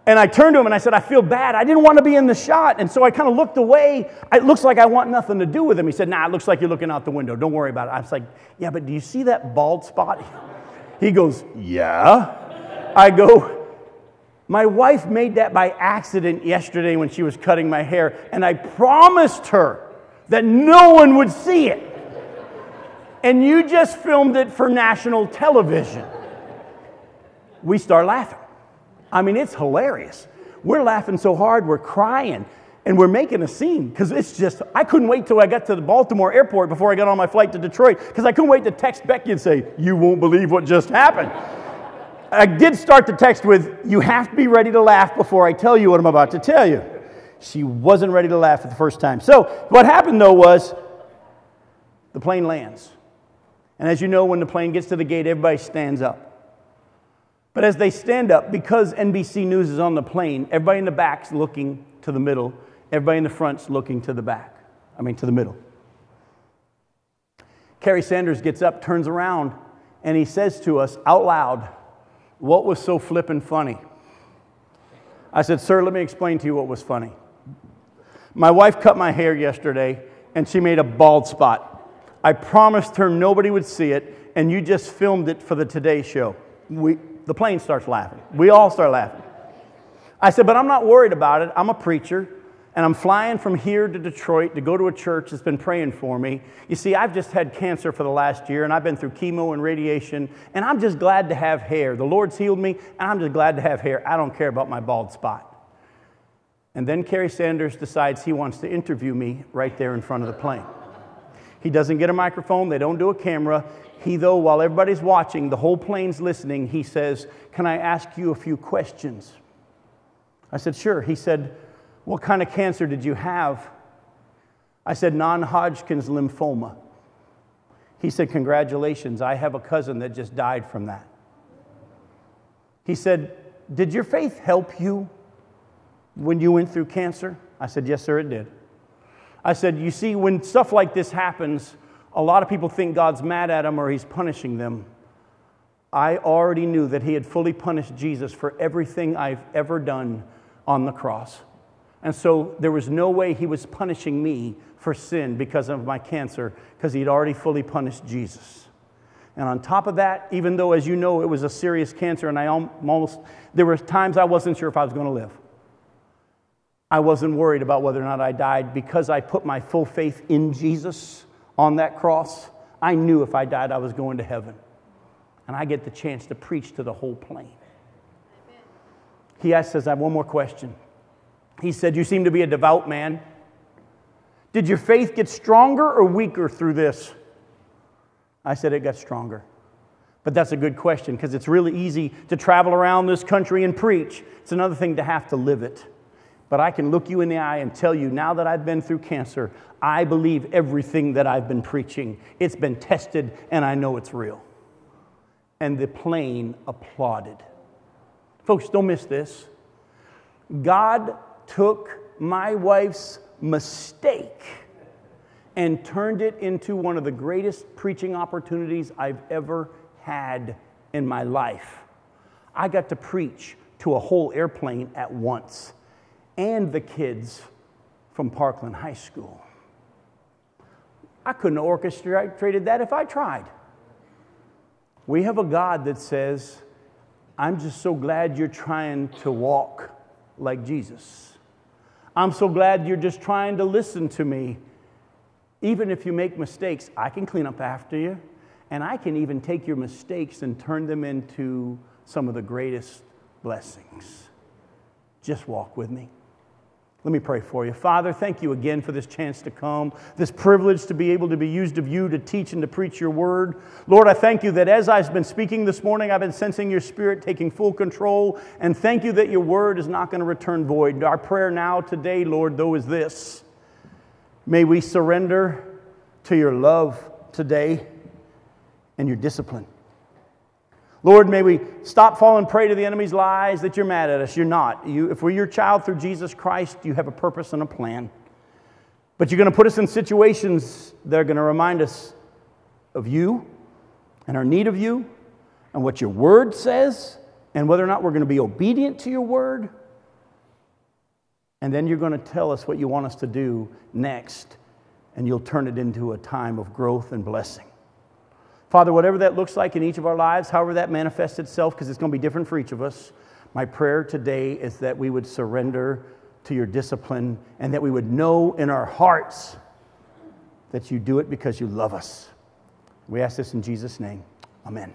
And I turned to him and I said, I feel bad. I didn't want to be in the shot. And so I kind of looked away. It looks like I want nothing to do with him. He said, Nah, it looks like you're looking out the window. Don't worry about it. I was like, Yeah, but do you see that bald spot? He goes, Yeah. I go, My wife made that by accident yesterday when she was cutting my hair. And I promised her that no one would see it and you just filmed it for national television. We start laughing. I mean, it's hilarious. We're laughing so hard, we're crying, and we're making a scene because it's just, I couldn't wait till I got to the Baltimore airport before I got on my flight to Detroit because I couldn't wait to text Becky and say, You won't believe what just happened. I did start the text with, You have to be ready to laugh before I tell you what I'm about to tell you. She wasn't ready to laugh for the first time. So, what happened though was the plane lands. And as you know, when the plane gets to the gate, everybody stands up. But as they stand up, because NBC News is on the plane, everybody in the back's looking to the middle, everybody in the front's looking to the back. I mean, to the middle. Kerry Sanders gets up, turns around, and he says to us out loud, What was so flippin' funny? I said, Sir, let me explain to you what was funny. My wife cut my hair yesterday, and she made a bald spot I promised her nobody would see it, and you just filmed it for the Today Show. We, the plane starts laughing. We all start laughing. I said, But I'm not worried about it. I'm a preacher, and I'm flying from here to Detroit to go to a church that's been praying for me. You see, I've just had cancer for the last year, and I've been through chemo and radiation, and I'm just glad to have hair. The Lord's healed me, and I'm just glad to have hair. I don't care about my bald spot. And then Kerry Sanders decides he wants to interview me right there in front of the plane. He doesn't get a microphone, they don't do a camera. He, though, while everybody's watching, the whole plane's listening, he says, Can I ask you a few questions? I said, Sure. He said, What kind of cancer did you have? I said, Non Hodgkin's lymphoma. He said, Congratulations, I have a cousin that just died from that. He said, Did your faith help you when you went through cancer? I said, Yes, sir, it did. I said, You see, when stuff like this happens, a lot of people think God's mad at them or he's punishing them. I already knew that he had fully punished Jesus for everything I've ever done on the cross. And so there was no way he was punishing me for sin because of my cancer, because he'd already fully punished Jesus. And on top of that, even though, as you know, it was a serious cancer, and I almost, there were times I wasn't sure if I was going to live. I wasn't worried about whether or not I died because I put my full faith in Jesus on that cross. I knew if I died, I was going to heaven. And I get the chance to preach to the whole plane. He asked, says, I have one more question. He said, You seem to be a devout man. Did your faith get stronger or weaker through this? I said, It got stronger. But that's a good question because it's really easy to travel around this country and preach. It's another thing to have to live it. But I can look you in the eye and tell you now that I've been through cancer, I believe everything that I've been preaching. It's been tested and I know it's real. And the plane applauded. Folks, don't miss this. God took my wife's mistake and turned it into one of the greatest preaching opportunities I've ever had in my life. I got to preach to a whole airplane at once and the kids from Parkland High School. I couldn't have orchestrated that if I tried. We have a God that says, I'm just so glad you're trying to walk like Jesus. I'm so glad you're just trying to listen to me. Even if you make mistakes, I can clean up after you, and I can even take your mistakes and turn them into some of the greatest blessings. Just walk with me. Let me pray for you. Father, thank you again for this chance to come, this privilege to be able to be used of you to teach and to preach your word. Lord, I thank you that as I've been speaking this morning, I've been sensing your spirit taking full control. And thank you that your word is not going to return void. Our prayer now today, Lord, though, is this May we surrender to your love today and your discipline. Lord, may we stop falling prey to the enemy's lies that you're mad at us. You're not. You, if we're your child through Jesus Christ, you have a purpose and a plan. But you're going to put us in situations that are going to remind us of you and our need of you and what your word says and whether or not we're going to be obedient to your word. And then you're going to tell us what you want us to do next, and you'll turn it into a time of growth and blessing. Father, whatever that looks like in each of our lives, however that manifests itself, because it's going to be different for each of us, my prayer today is that we would surrender to your discipline and that we would know in our hearts that you do it because you love us. We ask this in Jesus' name. Amen.